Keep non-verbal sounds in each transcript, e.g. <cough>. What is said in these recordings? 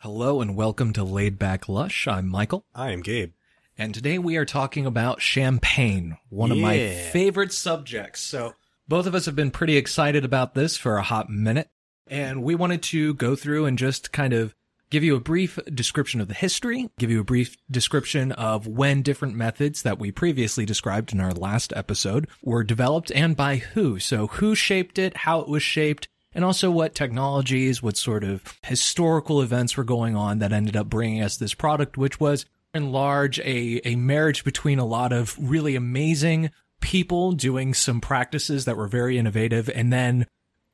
Hello and welcome to Laid Back Lush. I'm Michael, I am Gabe. and today we are talking about champagne, one of my Yeah. favorite subjects. So, both of us have been pretty excited about this for a hot minute, and we wanted to go through and just kind of give you a brief description of the history, give you a brief description of when different methods that we previously described in our last episode were developed and by who. So, who shaped it, how it was shaped, and also what technologies, what sort of historical events were going on that ended up bringing us this product, which was in large a, a marriage between a lot of really amazing people doing some practices that were very innovative and then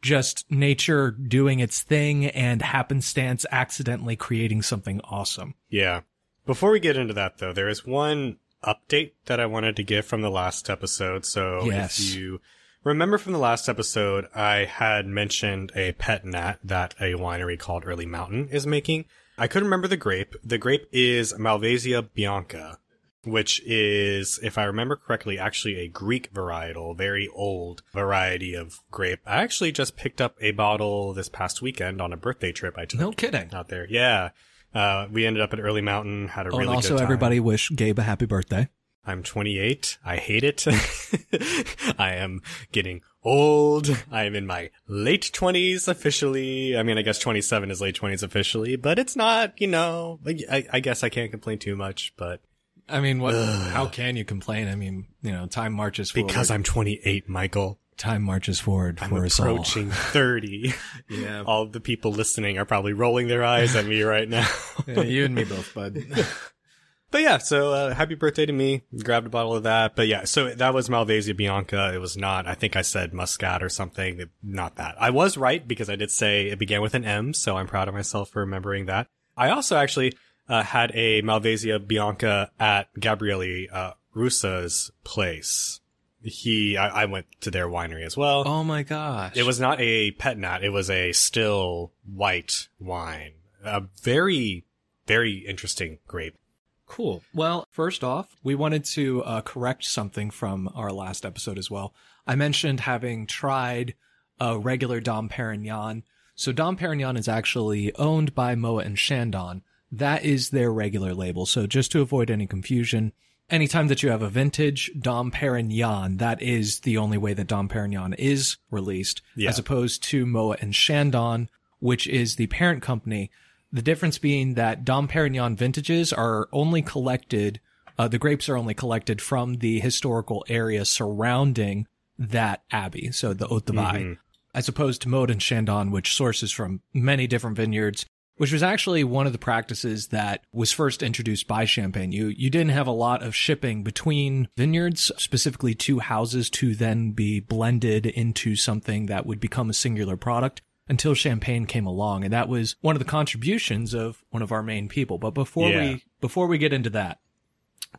just nature doing its thing and happenstance accidentally creating something awesome. Yeah. Before we get into that, though, there is one update that I wanted to give from the last episode. So Yes. if you remember from the last episode, I had mentioned a pet nat that a winery called Early Mountain is making. I couldn't remember the grape. The grape is Malvasia bianca, which is, if I remember correctly, actually a Greek varietal, very old variety of grape. I actually just picked up a bottle this past weekend on a birthday trip I took. No kidding. out there. Yeah. Uh, we ended up at Early Mountain, had a Oh, really and also good time. everybody wish Gabe a happy birthday. I'm 28. I hate it. <laughs> I am getting old. I am in my late 20s officially. I mean, I guess 27 is late 20s officially, but it's not, you know, I, I guess I can't complain too much, but I mean, what? How can you complain? I mean, you know, time marches forward. because I'm 28, Michael, time marches forward I'm for us all. approaching 30. <laughs> Yeah, all the people listening are probably rolling their eyes at me right now. Yeah, you and me both, bud. <laughs> But yeah, so uh, happy birthday to me. Grabbed a bottle of that. But yeah, so that was Malvasia Bianca. It was not, I think I said Muscat or something. Not that. I was right because I did say it began with an M, so I'm proud of myself for remembering that. I also actually uh, had a Malvasia Bianca at Gabriele uh, Rausse's place. He, I, I went to their winery as well. oh my gosh. It was not a pet nat. It was a still white wine. A very, very interesting grape. Cool. Well, first off, we wanted to uh, correct something from our last episode as well. I mentioned having tried a regular Dom Perignon. So Dom Perignon is actually owned by Moët and Chandon. That is their regular label. So just to avoid any confusion, anytime that you have a vintage Dom Perignon, that is the only way that Dom Perignon is released, Yeah. as opposed to Moët and Chandon, which is the parent company. The difference being that Dom Perignon vintages are only collected, uh, the grapes are only collected from the historical area surrounding that abbey, so the Haute de Vai, as opposed to Moët and Chandon, which sources from many different vineyards, which was actually one of the practices that was first introduced by Champagne. You you didn't have a lot of shipping between vineyards, specifically two houses, to then be blended into something that would become a singular product until Champagne came along, and that was one of the contributions of one of our main people. But before Yeah. we before we get into that,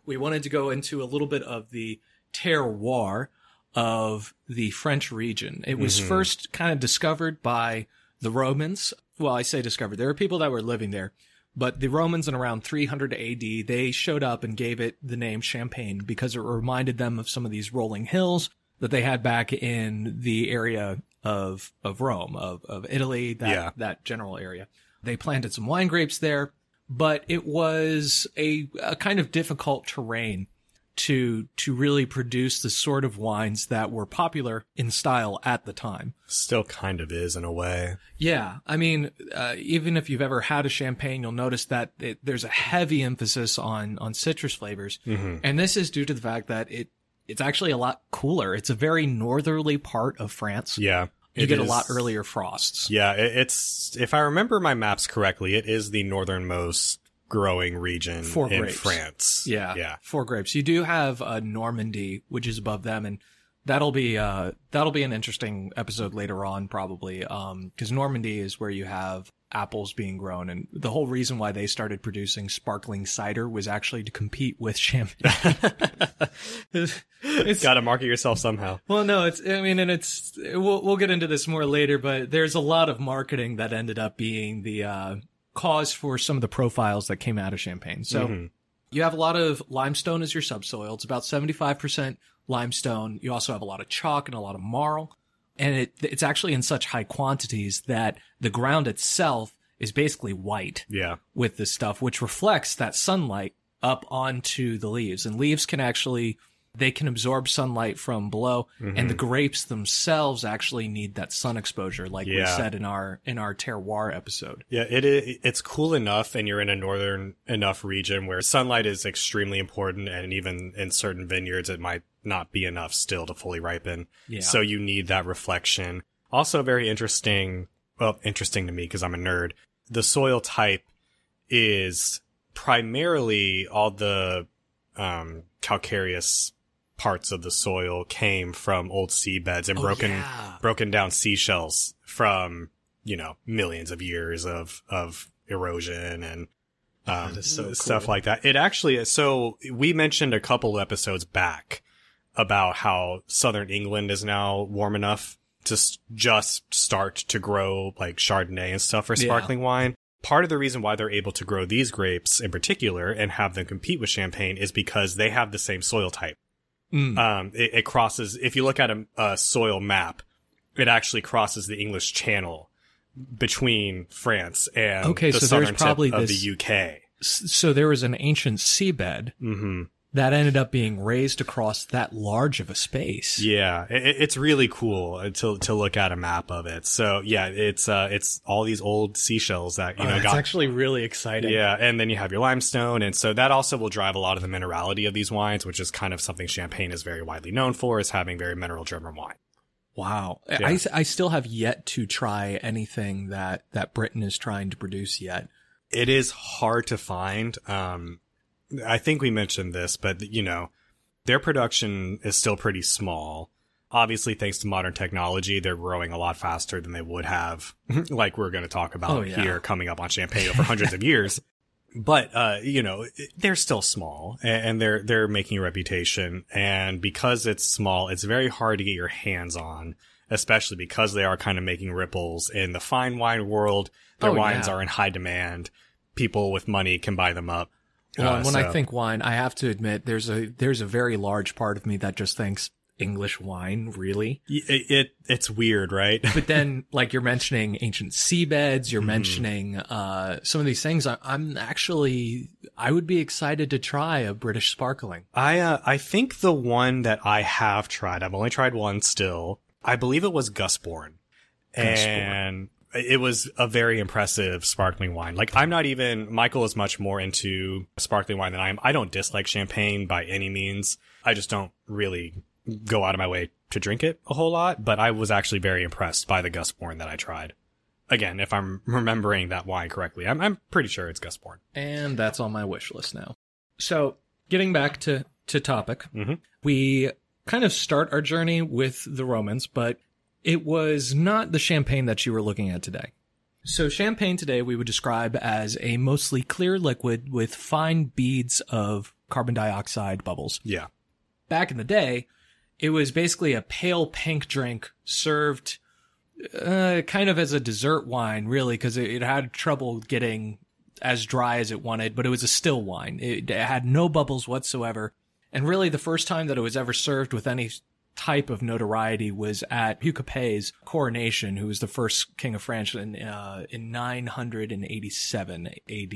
we wanted to go into a little bit of the terroir of the French region. It was mm-hmm. first kind of discovered by the Romans. Well, I say discovered. There are people that were living there, but the Romans in around 300 AD, they showed up and gave it the name Champagne because it reminded them of some of these rolling hills that they had back in the area of of Rome, of of Italy, that Yeah. that general area. They planted some wine grapes there, but it was a, a kind of difficult terrain to to really produce the sort of wines that were popular in style at the time. Still kind of is in a way. Yeah, I mean, uh, even if you've ever had a champagne, you'll notice that it, there's a heavy emphasis on on citrus flavors, and this is due to the fact that it it's actually a lot cooler. It's a very northerly part of France. Yeah. you get a lot earlier frosts. Yeah, it, it's if I remember my maps correctly, it is the northernmost growing region For in grapes. France. Yeah, Yeah. Four grapes. You do have uh, Normandy, which is above them, and that'll be uh that'll be an interesting episode later on, probably. Um, because Normandy is where you have apples being grown, and the whole reason why they started producing sparkling cider was actually to compete with champagne. <laughs> it's, Got to market yourself somehow. well, no, it's. I mean, and it's. We'll we'll get into this more later, but there's a lot of marketing that ended up being the uh, cause for some of the profiles that came out of Champagne. So you have a lot of limestone as your subsoil. It's about seventy five percent limestone. You also have a lot of chalk and a lot of marl, and it it's actually in such high quantities that the ground itself is basically white Yeah. with this stuff, which reflects that sunlight up onto the leaves. And leaves can actually they can absorb sunlight from below, and the grapes themselves actually need that sun exposure, like we said in our in our terroir episode. Yeah, it i- it's cool enough, and you're in a northern enough region where sunlight is extremely important, and even in certain vineyards, it might not be enough still to fully ripen. Yeah. So you need that reflection. Also, very interesting. Well, interesting to me because I'm a nerd. The soil type is primarily all the um, calcareous parts of the soil came from old seabeds and Oh, broken yeah. broken down seashells from you know millions of years of of erosion and um, so stuff cool. like that. It actually so we mentioned a couple episodes back about how southern England is now warm enough to s- just start to grow like Chardonnay and stuff for Yeah. sparkling wine. Part of the reason why they're able to grow these grapes in particular and have them compete with champagne is because they have the same soil type Mm. um, it, it crosses. If you look at a, a soil map, it actually crosses the English Channel between France and Okay, the so there's southern probably tip of this- the UK. So there was an ancient seabed hmm that ended up being raised across that large of a space. Yeah, it, it- it's really cool to to look at a map of it. So yeah, it's uh, it's all these old seashells that you know Oh, that's got actually really exciting. Yeah, and then you have your limestone, and so that also will drive a lot of the minerality of these wines, which is kind of something Champagne is very widely known for, is having very mineral driven wine. Wow. Yeah. I, I still have yet to try anything that, that Britain is trying to produce yet. it is hard to find. Um, I think we mentioned this, but you know, their production is still pretty small. Obviously, thanks to modern technology, they're growing a lot faster than they would have, like we're going to talk about Oh, yeah. here coming up on Champagne over hundreds of years. <laughs> But, uh, you know, they're still small and they're, they're making a reputation. And because it's small, it's very hard to get your hands on, especially because they are kind of making ripples in the fine wine world. Their Oh, wines yeah. are in high demand. People with money can buy them up. Well, Uh, when I think wine, I have to admit there's a there's a very large part of me that just thinks English wine, really. It, it it's weird, right? But then, <laughs> like you're mentioning ancient seabeds, you're Mhm. mentioning uh, some of these things. I, I'm actually I would be excited to try a British sparkling. I uh, I think the one that I have tried, I've only tried one still. I believe it was Gusbourne, and it was a very impressive sparkling wine. Like I'm not even Michael is much more into sparkling wine than I am. I don't dislike champagne by any means. I just don't really go out of my way to drink it a whole lot. But I was actually very impressed by the Gusbourne that I tried. Again, if I'm remembering that wine correctly, I'm I'm pretty sure it's Gusbourne. and that's on my wish list now. So, getting back to to topic, Mhm. we kind of start our journey with the Romans, but it was not the champagne that you were looking at today. So, champagne today we would describe as a mostly clear liquid with fine beads of carbon dioxide bubbles. Yeah. Back in the day, it was basically a pale pink drink served uh, kind of as a dessert wine, really, because it, it had trouble getting as dry as it wanted, but it was a still wine. It, it had no bubbles whatsoever. And really, the first time that it was ever served with any type of notoriety was at Hugh Capet's coronation, who was the first king of France in, uh, in 987 AD.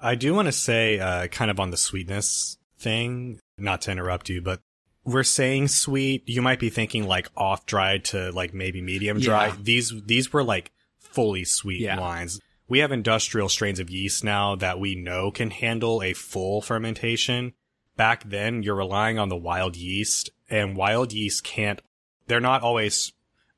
I do want to say, uh, kind of on the sweetness thing, not to interrupt you, but we're saying sweet. You might be thinking like off dried to like maybe medium dry. Yeah. These, these were like fully sweet Yeah. wines. We have industrial strains of yeast now that we know can handle a full fermentation. Back then, you're relying on the wild yeast and wild yeast can't, they're not always,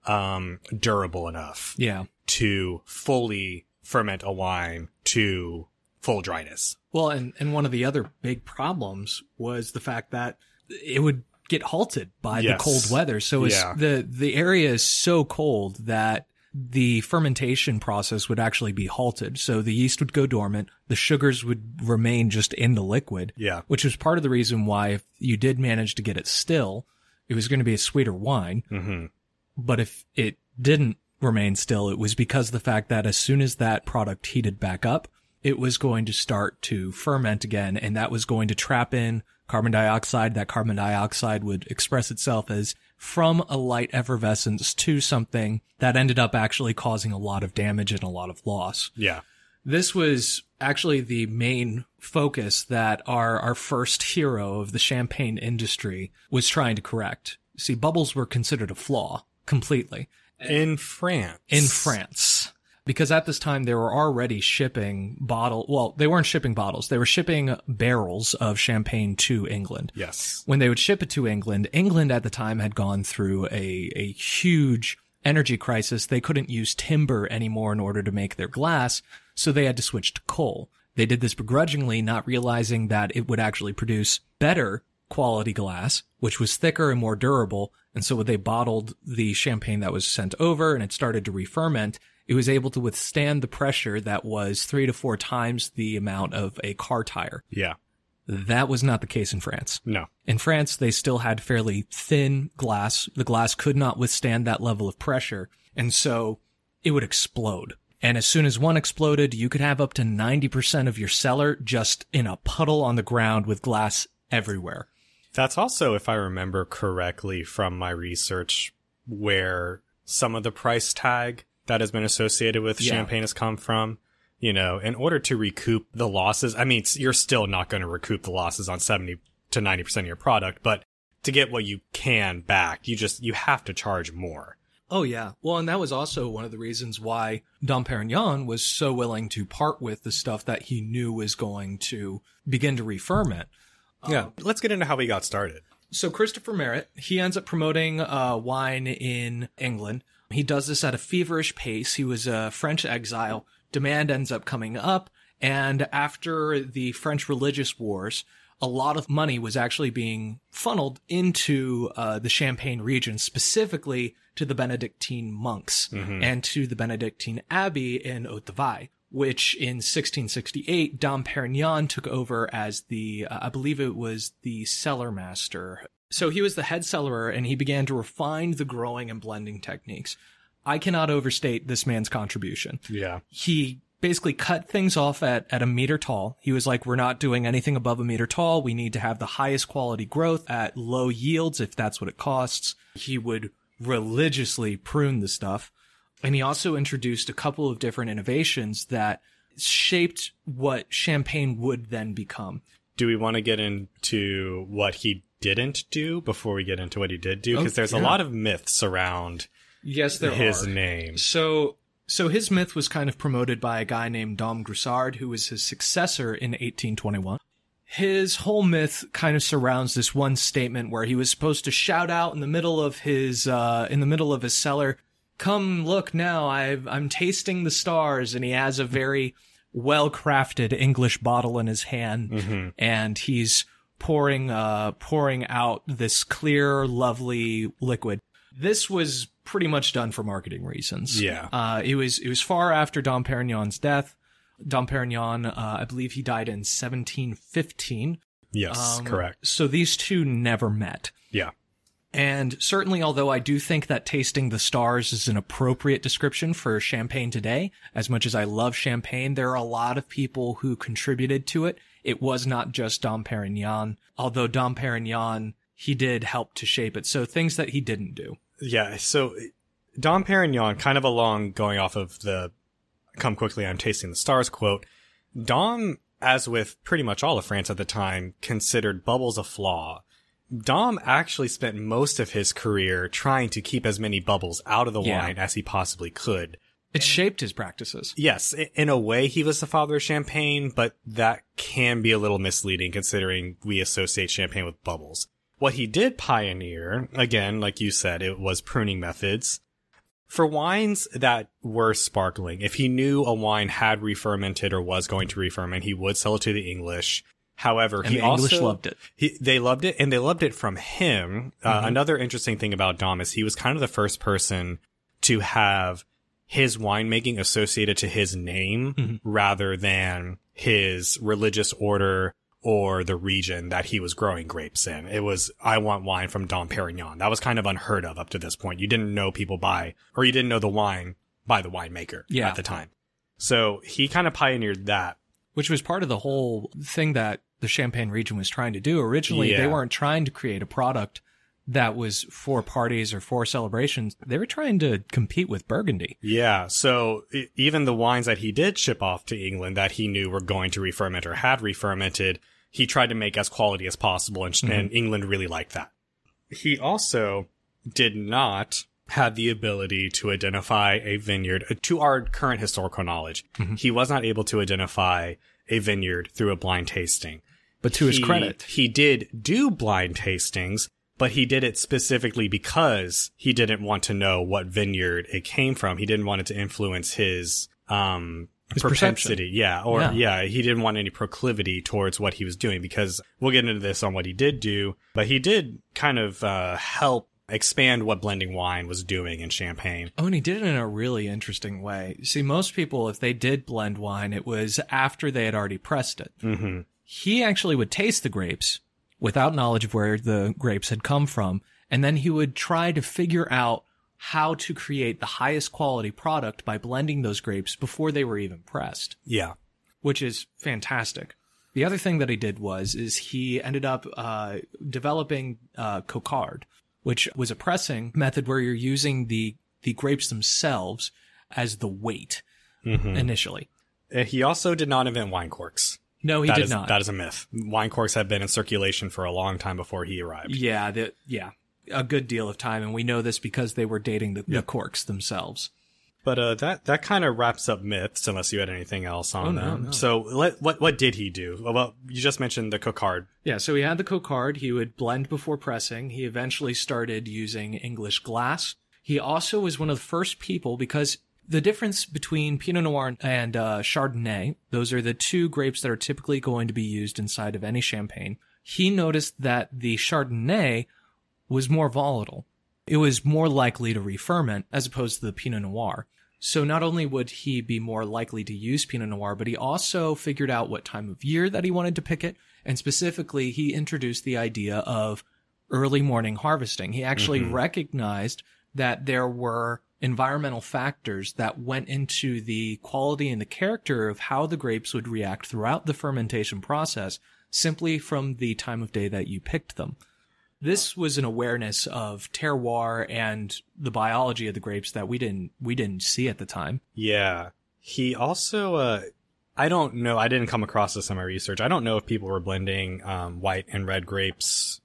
um, durable enough Yeah. to fully ferment a wine to full dryness. Well, and, and one of the other big problems was the fact that it would get halted by Yes. the cold weather. So it's, Yeah. the, the area is so cold that the fermentation process would actually be halted. So the yeast would go dormant. The sugars would remain just in the liquid, Yeah. which was part of the reason why if you did manage to get it still, it was going to be a sweeter wine. hmm But if it didn't remain still, it was because of the fact that as soon as that product heated back up, it was going to start to ferment again, and that was going to trap in carbon dioxide. That carbon dioxide would express itself as from a light effervescence to something that ended up actually causing a lot of damage and a lot of loss. Yeah. This was actually the main focus that our, our first hero of the champagne industry was trying to correct. See, bubbles were considered a flaw completely In France. in France. Because at this time they were already shipping bottle, well, they weren't shipping bottles. They were shipping barrels of champagne to England. Yes. When they would ship it to England, England at the time had gone through a, a huge energy crisis. They couldn't use timber anymore in order to make their glass, so they had to switch to coal. They did this begrudgingly, not realizing that it would actually produce better quality glass, which was thicker and more durable. And so when they bottled the champagne that was sent over and it started to re-ferment, it was able to withstand the pressure that was three to four times the amount of a car tire. Yeah. That was not the case in France. No. In France, they still had fairly thin glass. The glass could not withstand that level of pressure. And so it would explode. And as soon as one exploded, you could have up to 90% of your cellar just in a puddle on the ground with glass everywhere. That's also, if I remember correctly from my research, where some of the price tag that has been associated with Yeah. champagne has come from. You know, in order to recoup the losses, I mean, you're still not going to recoup the losses on 70 to 90% of your product, but to get what you can back, you just, you have to charge more. Oh yeah. Well, and that was also one of the reasons why Dom Perignon was so willing to part with the stuff that he knew was going to begin to re-ferment. Yeah. Let's get into how we got started. So Christopher Merritt, he ends up promoting uh, wine in England. He does this at a feverish pace. He was a French exile. Demand ends up coming up, and after the French religious wars, a lot of money was actually being funneled into uh, the Champagne region, specifically to the Benedictine monks and to the Benedictine Abbey in Hautvillers which in 1668 Dom Perignon took over as the, uh, I believe it was the cellar master. So he was the head cellarer and he began to refine the growing and blending techniques. I cannot overstate this man's contribution. Yeah. He basically cut things off at, at a meter tall. He was like, we're not doing anything above a meter tall. We need to have the highest quality growth at low yields if that's what it costs. He would religiously prune the stuff. And he also introduced a couple of different innovations that shaped what champagne would then become. Do we want to get into what he didn't do before we get into what he did do? Because Oh, there's a lot of myths around Yes, there his are. name. So, so his myth was kind of promoted by a guy named Dom Grossard, who was his successor in 1821. His whole myth kind of surrounds this one statement where he was supposed to shout out in the middle of his, uh, in the middle of his cellar, "Come look now, I've, I'm tasting the stars," and he has a very well-crafted English bottle in his hand, and he's pouring, uh, pouring out this clear, lovely liquid. This was pretty much done for marketing reasons. Yeah. Uh, it was, it was far after Dom Perignon's death. Dom Perignon, uh, I believe he died in 1715. Yes, Um, correct. So these two never met. Yeah. And certainly, although I do think that tasting the stars is an appropriate description for champagne today, as much as I love champagne, there are a lot of people who contributed to it. It was not just Dom Perignon, although Dom Perignon, he did help to shape it. So things that he didn't do. Yeah. So Dom Perignon, kind of along going off of the come quickly, I'm tasting the stars quote. Dom, as with pretty much all of France at the time, considered bubbles a flaw. Dom actually spent most of his career trying to keep as many bubbles out of the Yeah. wine as he possibly could. It shaped his practices. Yes, in a way, he was the father of champagne, but that can be a little misleading considering we associate champagne with bubbles. What he did pioneer, again, like you said, it was pruning methods. For wines that were sparkling, if he knew a wine had re-fermented or was going to re-ferment, he would sell it to the English. However, And he English also loved it. he, they loved it, and they loved it from him. Uh, another interesting thing about Dom is he was kind of the first person to have his winemaking associated to his name rather than his religious order or the region that he was growing grapes in. It was, I want wine from Dom Perignon. That was kind of unheard of up to this point. You didn't know people by, or you didn't know the wine by the winemaker Yeah. at the time. So he kind of pioneered that. which was part of the whole thing that the Champagne region was trying to do. Originally, Yeah. they weren't trying to create a product that was for parties or for celebrations, they were trying to compete with Burgundy. Yeah. So even the wines that he did ship off to England that he knew were going to re-ferment or had re-fermented, he tried to make as quality as possible, and, and England really liked that. He also did not have the ability to identify a vineyard uh, to our current historical knowledge. He was not able to identify a vineyard through a blind tasting. But to his credit, he did do blind tastings, but he did it specifically because he didn't want to know what vineyard it came from. He didn't want it to influence his um His propensity. Yeah, or Yeah. yeah. he didn't want any proclivity towards what he was doing because we'll get into this on what he did do, but he did kind of uh help expand what blending wine was doing in champagne. Oh, and he did it in a really interesting way. See, most people, if they did blend wine, it was after they had already pressed it. Mhm. He actually would taste the grapes without knowledge of where the grapes had come from, and then he would try to figure out how to create the highest quality product by blending those grapes before they were even pressed, Yeah. which is fantastic. The other thing that he did was is he ended up uh, developing uh, coquard, which was a pressing method where you're using the the grapes themselves as the weight Mhm. initially. He also did not invent wine corks. No, he That did is- not. That is a myth. Wine corks had been in circulation for a long time before he arrived. yeah, the, yeah, a good deal of time, and we know this because they were dating the, the corks themselves. But uh, that that kind of wraps up myths, unless you had anything else on Oh, no, them. no. So let, what what did he do? Well, you just mentioned the coquard. Yeah, so he had the coquard. He would blend before pressing. He eventually started using English glass. He also was one of the first people because the difference between Pinot Noir and uh, Chardonnay, those are the two grapes that are typically going to be used inside of any champagne. He noticed that the Chardonnay was more volatile. It was more likely to re-ferment as opposed to the Pinot Noir. So not only would he be more likely to use Pinot Noir, but he also figured out what time of year that he wanted to pick it. And specifically, he introduced the idea of early morning harvesting. He actually recognized that there were environmental factors that went into the quality and the character of how the grapes would react throughout the fermentation process simply from the time of day that you picked them. This was an awareness of terroir and the biology of the grapes that we didn't we didn't see at the time. Yeah. He also, uh, I don't know. I didn't come across this in my research. I don't know if people were blending um, white and red grapes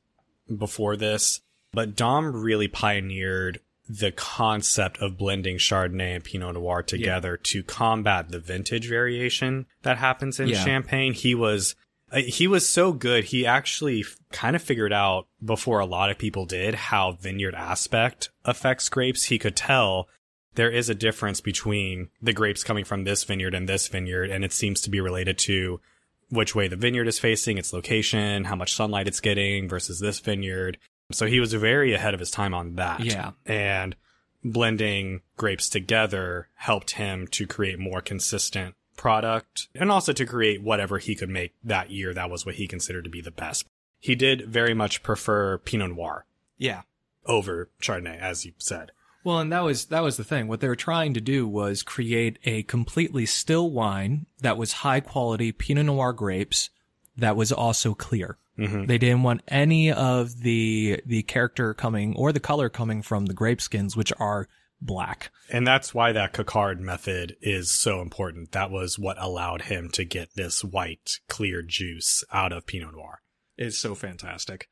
before this, but Dom really pioneered the concept of blending Chardonnay and Pinot Noir together to combat the vintage variation that happens in Yeah. Champagne. He was uh, he was so good. He actually kind of figured out before a lot of people did how vineyard aspect affects grapes. He could tell there is a difference between the grapes coming from this vineyard and this vineyard, and it seems to be related to which way the vineyard is facing, its location, how much sunlight it's getting versus this vineyard. So he was very ahead of his time on that. Yeah. And blending grapes together helped him to create more consistent product and also to create whatever he could make that year. That was what he considered to be the best. He did very much prefer Pinot Noir Yeah. over Chardonnay, as you said. Well, and that was that was the thing. What they were trying to do was create a completely still wine that was high quality Pinot Noir grapes that was also clear. Mhm. They didn't want any of the the character coming or the color coming from the grape skins, which are black. And that's why that Coquard method is so important. That was what allowed him to get this white, clear juice out of Pinot Noir. It's so fantastic.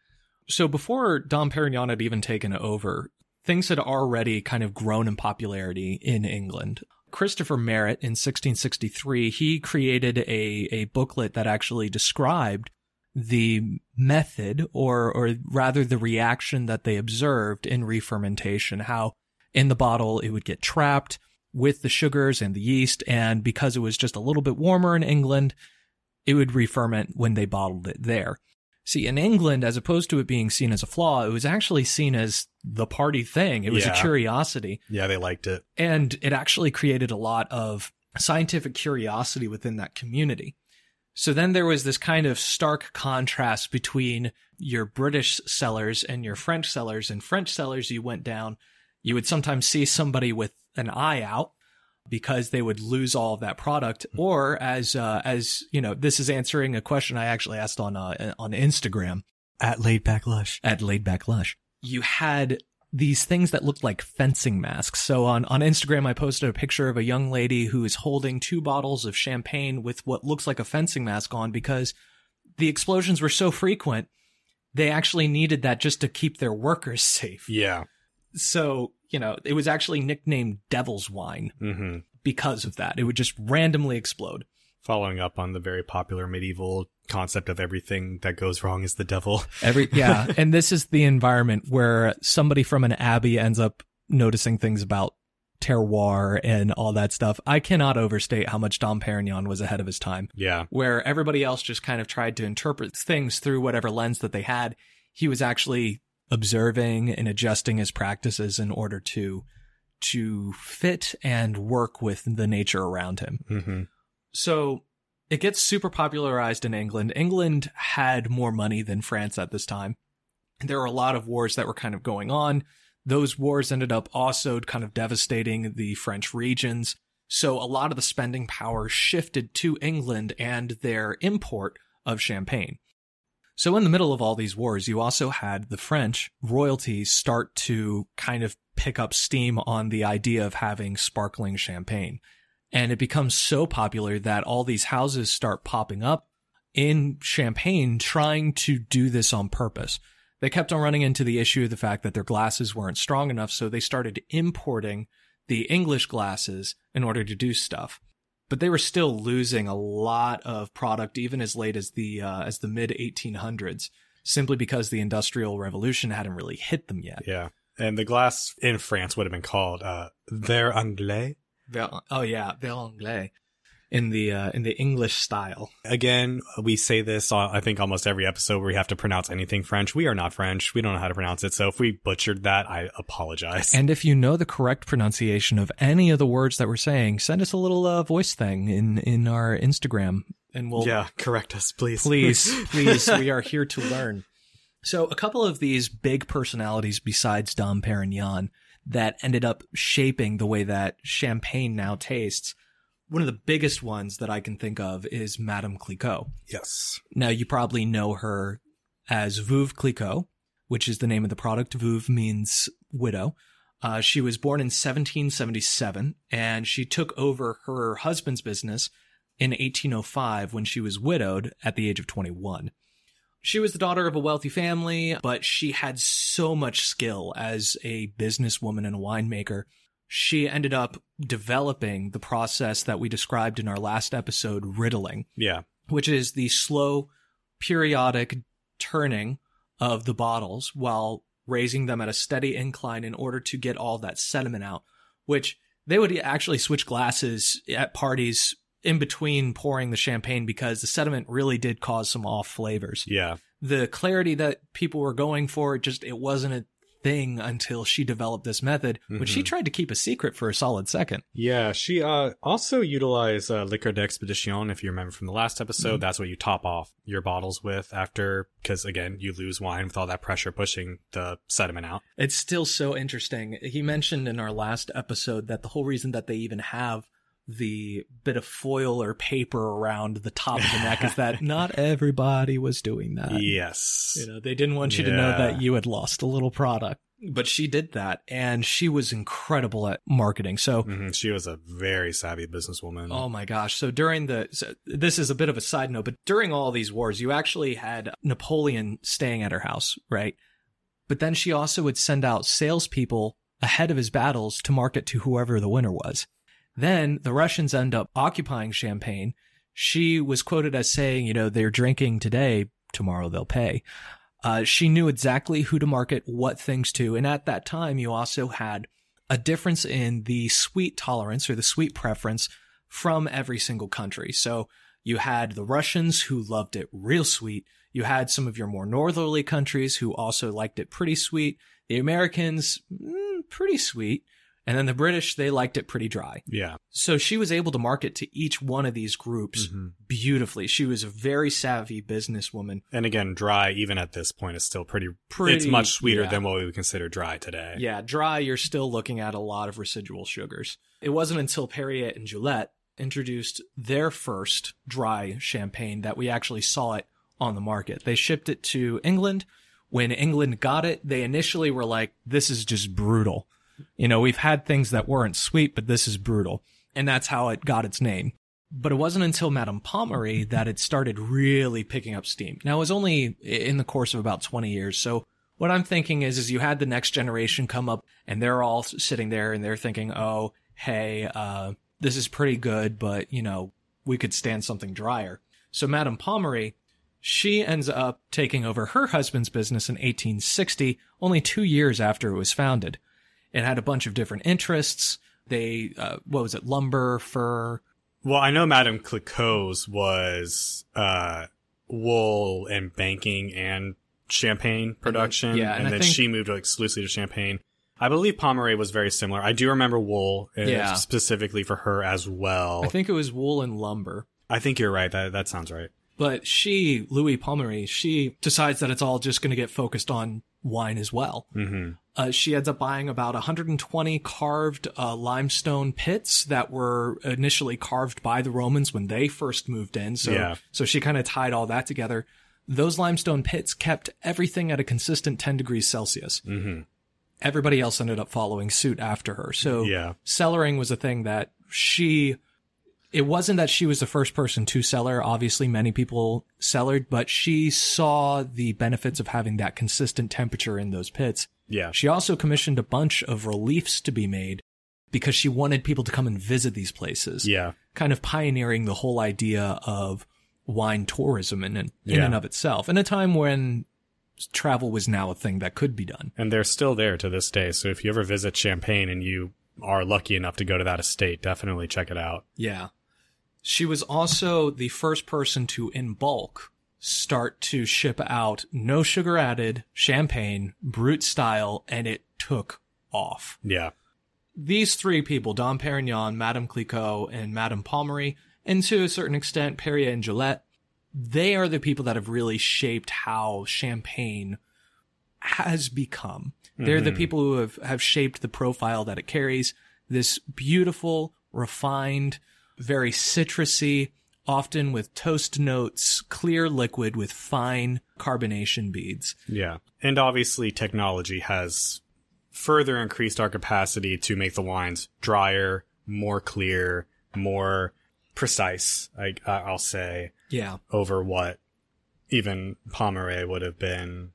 So before Dom Perignon had even taken over, things had already kind of grown in popularity in England. Christopher Merritt in 1663, he created a, a booklet that actually described the method or, or rather the reaction that they observed in re-fermentation, how in the bottle it would get trapped with the sugars and the yeast. And because it was just a little bit warmer in England, it would re-ferment when they bottled it there. See, in England, as opposed to it being seen as a flaw, it was actually seen as the party thing. It was Yeah. a curiosity. Yeah, they liked it. And it actually created a lot of scientific curiosity within that community. So then there was this kind of stark contrast between your British sellers and your French sellers. And French sellers, you went down, you would sometimes see somebody with an eye out because they would lose all of that product. Or as, uh, as, you know, this is answering a question I actually asked on, uh, on Instagram At Laid Back Lush. at Laid Back Lush. you had these things that looked like fencing masks. So on, on Instagram, I posted a picture of a young lady who is holding two bottles of champagne with what looks like a fencing mask on because the explosions were so frequent. They actually needed that just to keep their workers <laughs> safe. Yeah. So, you know, it was actually nicknamed Devil's Wine hmm because of that. It would just randomly explode. Following up on the very popular medieval concept of everything that goes wrong is the devil. Every yeah, <laughs> and this is the environment where somebody from an abbey ends up noticing things about terroir and all that stuff. I cannot overstate how much Dom Perignon was ahead of his time. Yeah. Where everybody else just kind of tried to interpret things through whatever lens that they had, he was actually observing and adjusting his practices in order to to fit and work with the nature around him. hmm So it gets super popularized in England. England had more money than France at this time. There were a lot of wars that were kind of going on. Those wars ended up also kind of devastating the French regions. So a lot of the spending power shifted to England and their import of champagne. So in the middle of all these wars, you also had the French royalty start to kind of pick up steam on the idea of having sparkling champagne. And it becomes so popular that all these houses start popping up in Champagne trying to do this on purpose. They kept on running into the issue of the fact that their glasses weren't strong enough, so they started importing the English glasses in order to do stuff. But they were still losing a lot of product even as late as the uh, as the mid 1800s, simply because the Industrial Revolution hadn't really hit them yet. Yeah. And the glass in France would have been called uh, anglais. Oh yeah, anglais in the uh, in the English style. Again, we say this on, I think almost every episode where we have to pronounce anything French. We are not French. We don't know how to pronounce it. So if we butchered that, I apologize. And if you know the correct pronunciation of any of the words that we're saying, send us a little uh, voice thing in in our Instagram, and we'll yeah, correct us, please. please, <laughs> please, we are here to learn. So a couple of these big personalities besides Dom Perignon that ended up shaping the way that champagne now tastes. One of the biggest ones that I can think of is Madame Clicquot. yes. Now, you probably know her as Veuve Clicquot, which is the name of the product. Veuve means widow. Uh, she was born in 1777 and she took over her husband's business in 1805 when she was widowed at the age of 21. She was the daughter of a wealthy family, but she had so much skill as a businesswoman and a winemaker. She ended up developing the process that we described in our last episode, riddling Yeah. which is the slow, periodic turning of the bottles while raising them at a steady incline in order to get all that sediment out, which they would actually switch glasses at parties in between pouring the champagne because the sediment really did cause some off flavors. Yeah. The clarity that people were going for, it just it wasn't a thing until she developed this method, which she tried to keep a secret for a solid second. Yeah, she uh, also utilized uh, liqueur d'expédition. If you remember from the last episode, Mhm. that's what you top off your bottles with after, because again, you lose wine with all that pressure pushing the sediment out. It's still so interesting. He mentioned in our last episode that the whole reason that they even have the bit of foil or paper around the top of the neck is that <laughs> not everybody was doing that. yes. You know, they didn't want you to know that you had lost a little product. But she did that and she was incredible at marketing. So hmm She was a very savvy businesswoman. Oh my gosh. So during the, so this is a bit of a side note, but during all these wars, you actually had Napoleon staying at her house, right? But then she also would send out salespeople ahead of his battles to market to whoever the winner was. Then the Russians end up occupying Champagne. She was quoted as saying, you know, they're drinking today, tomorrow they'll pay. Uh, she knew exactly who to market what things to. And at that time, you also had a difference in the sweet tolerance or the sweet preference from every single country. So you had the Russians who loved it real sweet. You had some of your more northerly countries who also liked it pretty sweet. The Americans, mm, pretty sweet. And then the British, they liked it pretty dry. Yeah. So she was able to market to each one of these groups Mhm. beautifully. She was a very savvy businesswoman. And again, dry, even at this point, is still pretty, Pretty- it's much sweeter yeah. than what we would consider dry today. Yeah, dry, you're still looking at a lot of residual sugars. It wasn't until Perrier and Gillette introduced their first dry champagne that we actually saw it on the market. They shipped it to England when England got it, they initially were like, this is just brutal. You know, we've had things that weren't sweet, but this is brutal. And that's how it got its name. But it wasn't until Madame Pommery that it started really picking up steam. Now, it was only in the course of about 20 years. So what I'm thinking is, is you had the next generation come up and they're all sitting there and they're thinking, oh, hey, uh, this is pretty good, but you know, we could stand something drier. So Madame Pommery, she ends up taking over her husband's business in 1860, only two years after it was founded. It had a bunch of different interests. They, uh, what was it, lumber, fur? Well, I know Madame Clicquot's was uh, wool and banking and champagne production, yeah, and and, then think- she moved exclusively to champagne. I believe Pommery was very similar. I do remember wool, uh, Yeah. specifically for her as well. I think it was wool and lumber. I think you're right. That that sounds right. But she, Louis Pommery, she decides that it's all just going to get focused on wine as well. hmm Uh, she ends up buying about 120 carved uh, limestone pits that were initially carved by the Romans when they first moved in. So, Yeah. so she kind of tied all that together. Those limestone pits kept everything at a consistent 10 degrees Celsius. hmm Everybody else ended up following suit after her. So, Yeah. cellaring was a thing that she it wasn't that she was the first person to cellar obviously many people cellared but she saw the benefits of having that consistent temperature in those pits Yeah. she also commissioned a bunch of reliefs to be made because she wanted people to come and visit these places Yeah. kind of pioneering the whole idea of wine tourism in, in, in Yeah. and of itself in a time when travel was now a thing that could be done And they're still there to this day. So if you ever visit Champagne and you are lucky enough to go to that estate, definitely check it out. Yeah. She was also the first person to, in bulk, start to ship out no sugar added champagne, brut style, and it took off. Yeah. These three people, Dom Perignon, Madame Clicquot, and Madame Pommery, and to a certain extent, Perrier and Gillette, they are the people that have really shaped how champagne has become. They're the mm-hmm. people who have, have shaped the profile that it carries. This beautiful, refined, very citrusy, often with toast notes, clear liquid with fine carbonation beads. Yeah. And obviously technology has further increased our capacity to make the wines drier, more clear, more precise, I, I'll say, Yeah. over what even Pommery would have been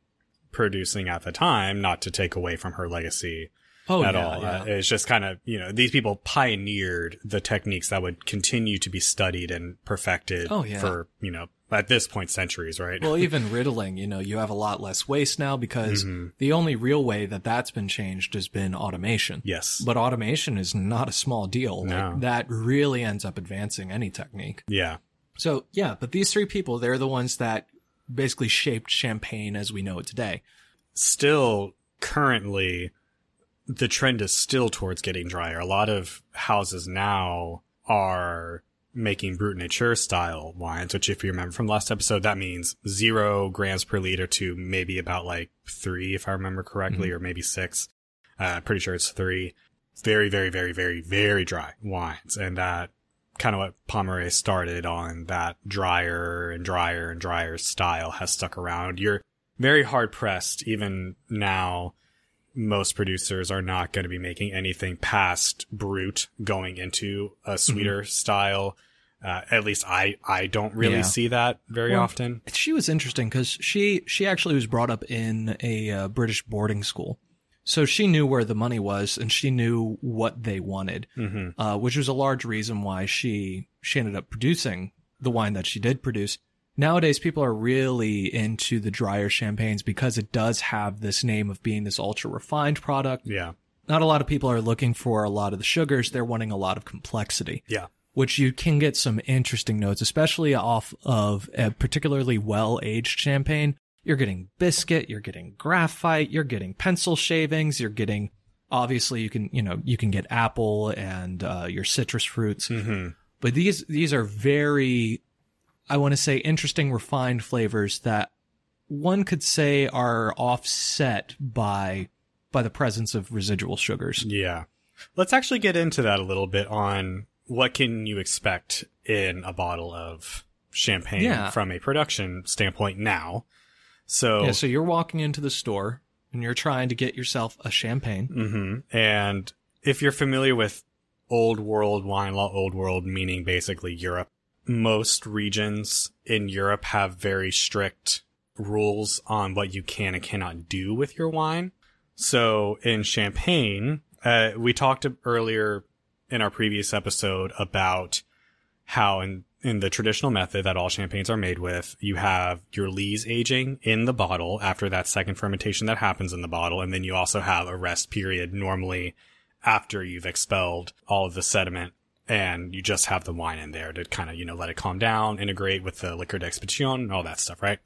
producing at the time, not to take away from her legacy Oh, at yeah, all. yeah. Uh, it's just kind of, you know, these people pioneered the techniques that would continue to be studied and perfected Oh, yeah. for, you know, at this point, centuries, right? well, <laughs> even riddling, you know, you have a lot less waste now because Mhm. the only real way that that's been changed has been automation. yes. But automation is not a small deal. Like, that really ends up advancing any technique. yeah. So yeah, but these three people, they're the ones that basically shaped champagne as we know it today. still currently the trend is still towards getting drier. A lot of houses now are making brut nature style wines, which if you remember from last episode, that means zero grams per liter to maybe about like three, if I remember correctly, or maybe six. Uh, pretty sure it's three. Very, very, very, very, very dry wines. And that kind of what Pommery started on that drier and drier and drier style has stuck around. You're very hard pressed even now most producers are not going to be making anything past brut going into a sweeter style. Uh, at least i i don't really Yeah. see that very Well, often. She was interesting because she she actually was brought up in a uh, British boarding school, so she knew where the money was and she knew what they wanted, hmm uh, which was a large reason why she she ended up producing the wine that she did produce. Nowadays, people are really into the drier champagnes because it does have this name of being this ultra refined product. yeah Not a lot of people are looking for a lot of the sugars; they're wanting a lot of complexity. yeah which you can get some interesting notes, especially off of a particularly well aged champagne. You're getting biscuit, you're getting graphite, you're getting pencil shavings, you're getting obviously you can you know you can get apple and uh, your citrus fruits, hmm but these these are very I want to say interesting refined flavors that one could say are offset by by the presence of residual sugars. yeah let's actually get into that a little bit on what can you expect in a bottle of champagne Yeah. from a production standpoint now So, Yeah, so you're walking into the store and you're trying to get yourself a champagne. hmm and if you're familiar with old world wine law, old world meaning basically Europe, most regions in Europe have very strict rules on what you can and cannot do with your wine. So in Champagne, uh, we talked earlier in our previous episode about how in, in the traditional method that all champagnes are made with, you have your lees aging in the bottle after that second fermentation that happens in the bottle. And then you also have a rest period normally after you've expelled all of the sediment and you just have the wine in there to kind of, you know, let it calm down, integrate with the liqueur d'expédition, and all that stuff, right?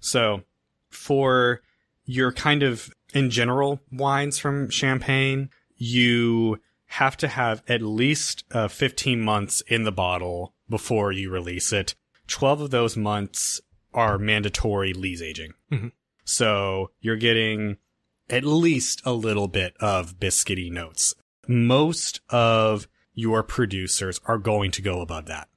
So for your kind of in general wines from Champagne, you have to have at least uh, 15 months in the bottle before you release it. 12 of those months are mandatory lees aging. Mhm. So you're getting at least a little bit of biscuity notes. Most of your producers are going to go above that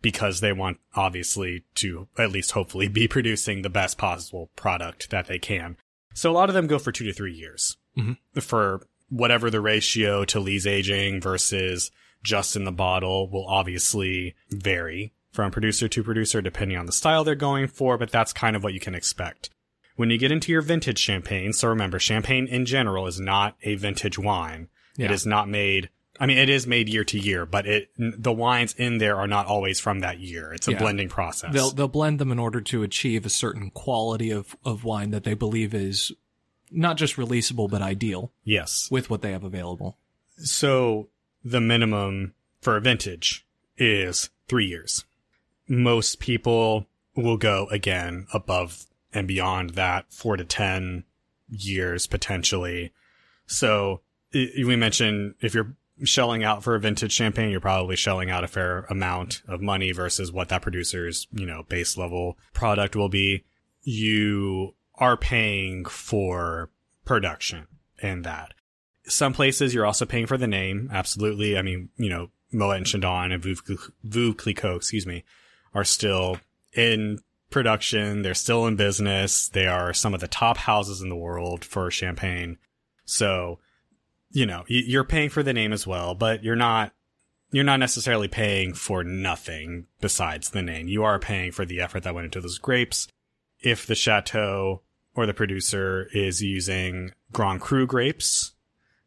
because they want obviously to at least hopefully be <laughs> producing the best possible product that they can. So a lot of them go for two to three years Mhm. for whatever the ratio to lees aging versus just in the bottle will obviously vary from producer to producer depending on the style they're going for, but that's kind of what you can expect. When you get into your vintage champagne, so remember, champagne in general is not a vintage wine. It Yeah. is not made. I mean, it is made year to year, but it the wines in there are not always from that year. It's a Yeah. blending process. They'll they'll blend them in order to achieve a certain quality of, of wine that they believe is not just releasable but ideal yes. with what they have available. So the minimum for a vintage is three years. Most people will go again above and beyond that, four to 10 years potentially. So we mentioned if you're shelling out for a vintage champagne, you're probably shelling out a fair amount of money versus what that producer's, you know, base level product will be. You are paying for production and that some places you're also paying for the name. Absolutely. I mean, you know, Moët and Chandon and Veuve Clicquot, excuse me, are still in production. They're still in business. They are some of the top houses in the world for champagne. So, you know, you're paying for the name as well, but you're not, you're not necessarily paying for nothing besides the name. You are paying for the effort that went into those grapes. If the chateau or the producer is using Grand Cru grapes,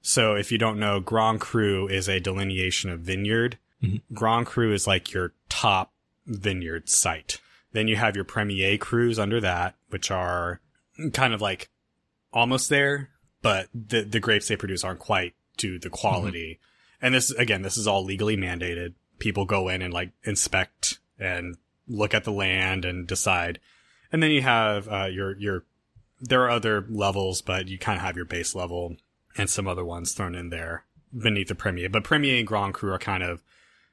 so if you don't know, Grand Cru is a delineation of vineyard. Mhm. Grand Cru is like your top vineyard site. Then you have your Premier Crus under that, which are kind of like almost there, but the the grapes they produce aren't quite to the quality. And this again, this is all legally mandated. People go in and like inspect and look at the land and decide. And then you have uh, your your there are other levels, but you kind of have your base level and some other ones thrown in there beneath the Premier. But Premier and Grand Cru are kind of,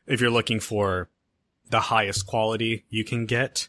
if you're looking for the highest quality you can get,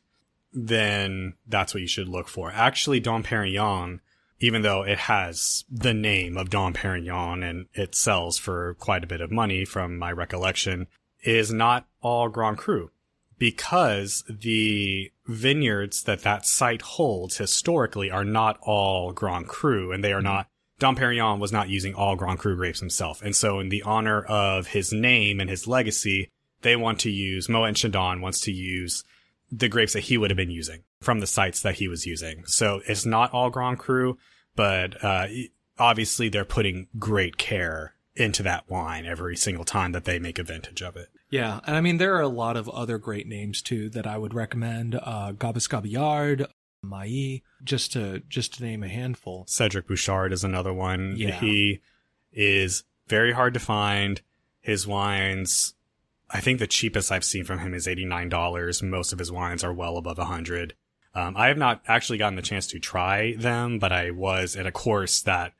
then that's what you should look for. Actually, Dom Perignon, even though it has the name of Dom Perignon and it sells for quite a bit of money from my recollection, is not all Grand Cru because the vineyards that that site holds historically are not all Grand Cru and they are mm-hmm. not Dom Perignon was not using all Grand Cru grapes himself. And so in the honor of his name and his legacy, they want to use, Moët and Chandon wants to use the grapes that he would have been using from the sites that he was using. So it's not all Grand Cru, but, uh, obviously they're putting great care into that wine every single time that they make a vintage of it. Yeah, and I mean there are a lot of other great names too that I would recommend. Uh, Gabas Gabillard, Mailly, just to just to name a handful. Cedric Bouchard is another one. Yeah. He is very hard to find. His wines, I think the cheapest I've seen from him is $89. Most of his wines are well above a 100. Um, I have not actually gotten the chance to try them, but I was at a course that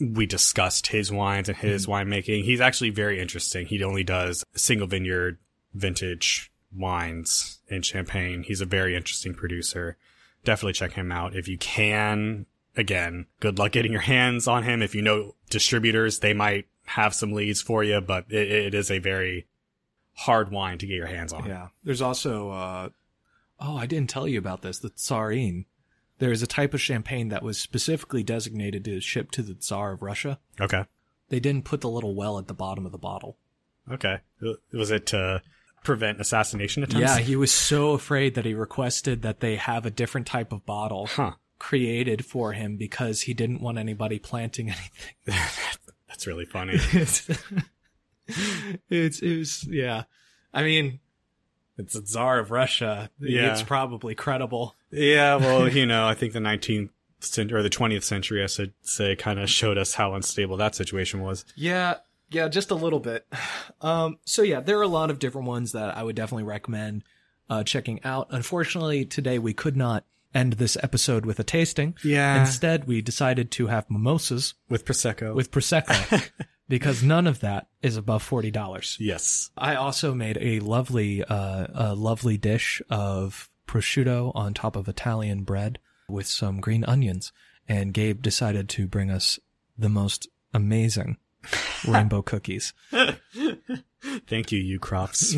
we discussed his wines and his winemaking. He's actually very interesting. He only does single vineyard vintage wines in Champagne. He's a very interesting producer. Definitely check him out if you can. Again, good luck getting your hands on him. If you know distributors, they might have some leads for you, but it, it is a very hard wine to get your hands on. Yeah, there's also uh, oh I didn't tell you about this the Tsarine. there is a type of champagne that was specifically designated to ship to the Tsar of Russia. Okay. They didn't put the little well at the bottom of the bottle. Okay. Was it to prevent assassination attempts? Yeah, he was so afraid that he requested that they have a different type of bottle Huh. created for him because he didn't want anybody planting anything. <laughs> That's really funny. <laughs> it's, it's, it was, yeah. I mean, it's a Tsar of Russia. Yeah. It's probably credible. yeah, well, <laughs> you know, I think the 19th century or the 20th century, I should say, kind of showed us how unstable that situation was. Yeah, yeah, just a little bit. Um, so yeah, there are a lot of different ones that I would definitely recommend uh, checking out. Unfortunately, today we could not end this episode with a tasting. Yeah. Instead, we decided to have mimosas With Prosecco. with prosecco <laughs> because none of that is above forty dollars. yes. I also made a lovely, uh, a lovely dish of prosciutto on top of Italian bread with some green onions. And Gabe decided to bring us the most amazing rainbow cookies. <laughs> Thank you, Ukrop's,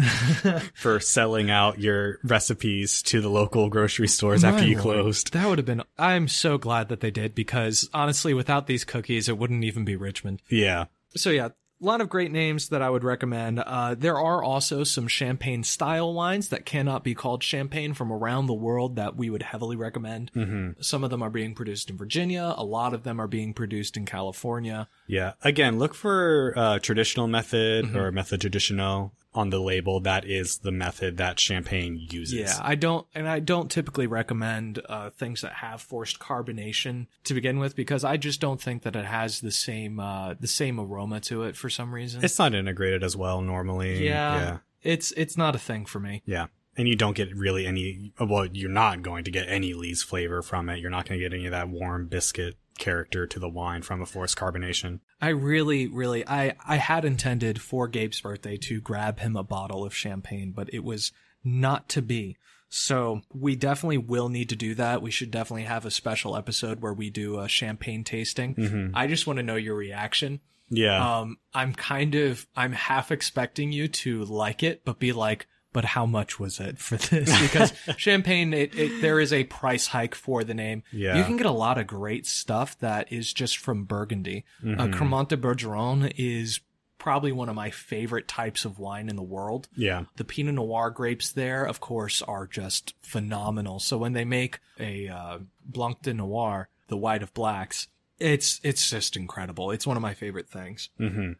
for selling out your recipes to the local grocery stores after you lord. closed. That would have been, I'm so glad that they did because honestly, without these cookies, it wouldn't even be Richmond. Yeah. So yeah, a lot of great names that I would recommend. Uh, there are also some champagne style wines that cannot be called champagne from around the world that we would heavily recommend. Mm-hmm. Some of them are being produced in Virginia. A lot of them are being produced in California. Yeah. Again, look for uh, traditional method Mm-hmm. or méthode traditionnelle on the label. That is the method that champagne uses. Yeah, I don't, and I don't typically recommend uh, things that have forced carbonation to begin with because I just don't think that it has the same uh, the same aroma to it for some reason. It's not integrated as well normally. yeah, Yeah. it's it's not a thing for me. Yeah. And you don't get really any, well, you're not going to get any lees flavor from it. You're not going to get any of that warm biscuit character to the wine from a forced carbonation. I really, really, I I had intended for Gabe's birthday to grab him a bottle of champagne, but it was not to be. So we definitely will need to do that. We should definitely have a special episode where we do a champagne tasting. I just want to know your reaction. Yeah. Um, I'm kind of, I'm half expecting you to like it, but be like, but how much was it for this? <laughs> Because champagne, it, it, there is a price hike for the name. Yeah. You can get a lot of great stuff that is just from Burgundy. Mm-hmm. Uh, Cremant de Bourgogne is probably one of my favorite types of wine in the world. yeah. The Pinot Noir grapes there, of course, are just phenomenal. So when they make a uh, Blanc de Noir, the white of blacks, it's it's just incredible. It's one of my favorite things. Mm-hmm.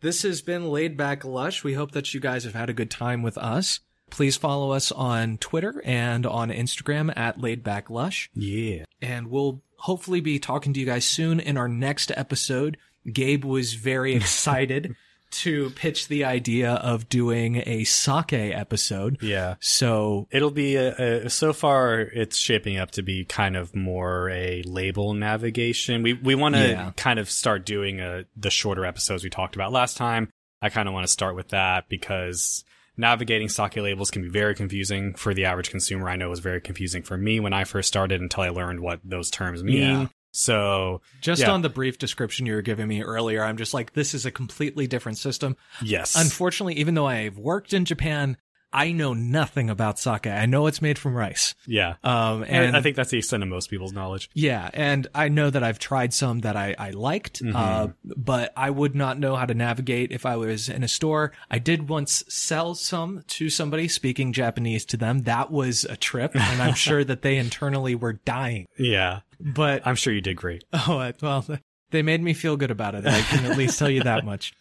This has been Laid Back Lush. We hope that you guys have had a good time with us. Please follow us on Twitter and on Instagram at Laid Back Lush. Yeah. And we'll hopefully be talking to you guys soon in our next episode. Gabe was very <laughs> excited to pitch the idea of doing a sake episode. Yeah. So It'll be a, a, so far it's shaping up to be kind of more a label navigation. We we want to Yeah. kind of start doing a, the shorter episodes we talked about last time. I kind of want to start with that because navigating sake labels can be very confusing for the average consumer. I know it was very confusing for me when I first started until I learned what those terms mean. Yeah. So just Yeah. on the brief description you were giving me earlier, I'm just like, this is a completely different system. yes, Unfortunately, even though I've worked in Japan, I know nothing about sake. I know it's made from rice. yeah. Um, And I think that's the extent of most people's knowledge. Yeah, and I know that I've tried some that I, I liked, uh, but I would not know how to navigate if I was in a store. I did once sell some to somebody speaking Japanese to them. That was a trip, and I'm sure that they internally were dying. <laughs> Yeah, But, I'm sure you did great. <laughs> oh, well, they made me feel good about it. I can at least tell you that much.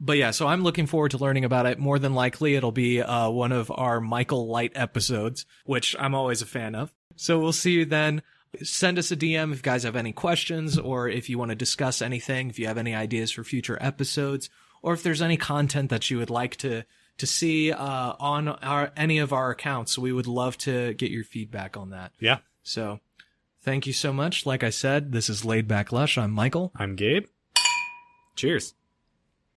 But yeah, so I'm looking forward to learning about it. More than likely, it'll be uh, one of our Michael Light episodes, which I'm always a fan of. So we'll see you then. Send us a DM if you guys have any questions or if you want to discuss anything, if you have any ideas for future episodes, or if there's any content that you would like to to see uh, on our any of our accounts. We would love to get your feedback on that. Yeah, So thank you so much. Like I said, this is Laid Back Lush. I'm Michael. I'm Gabe. Cheers.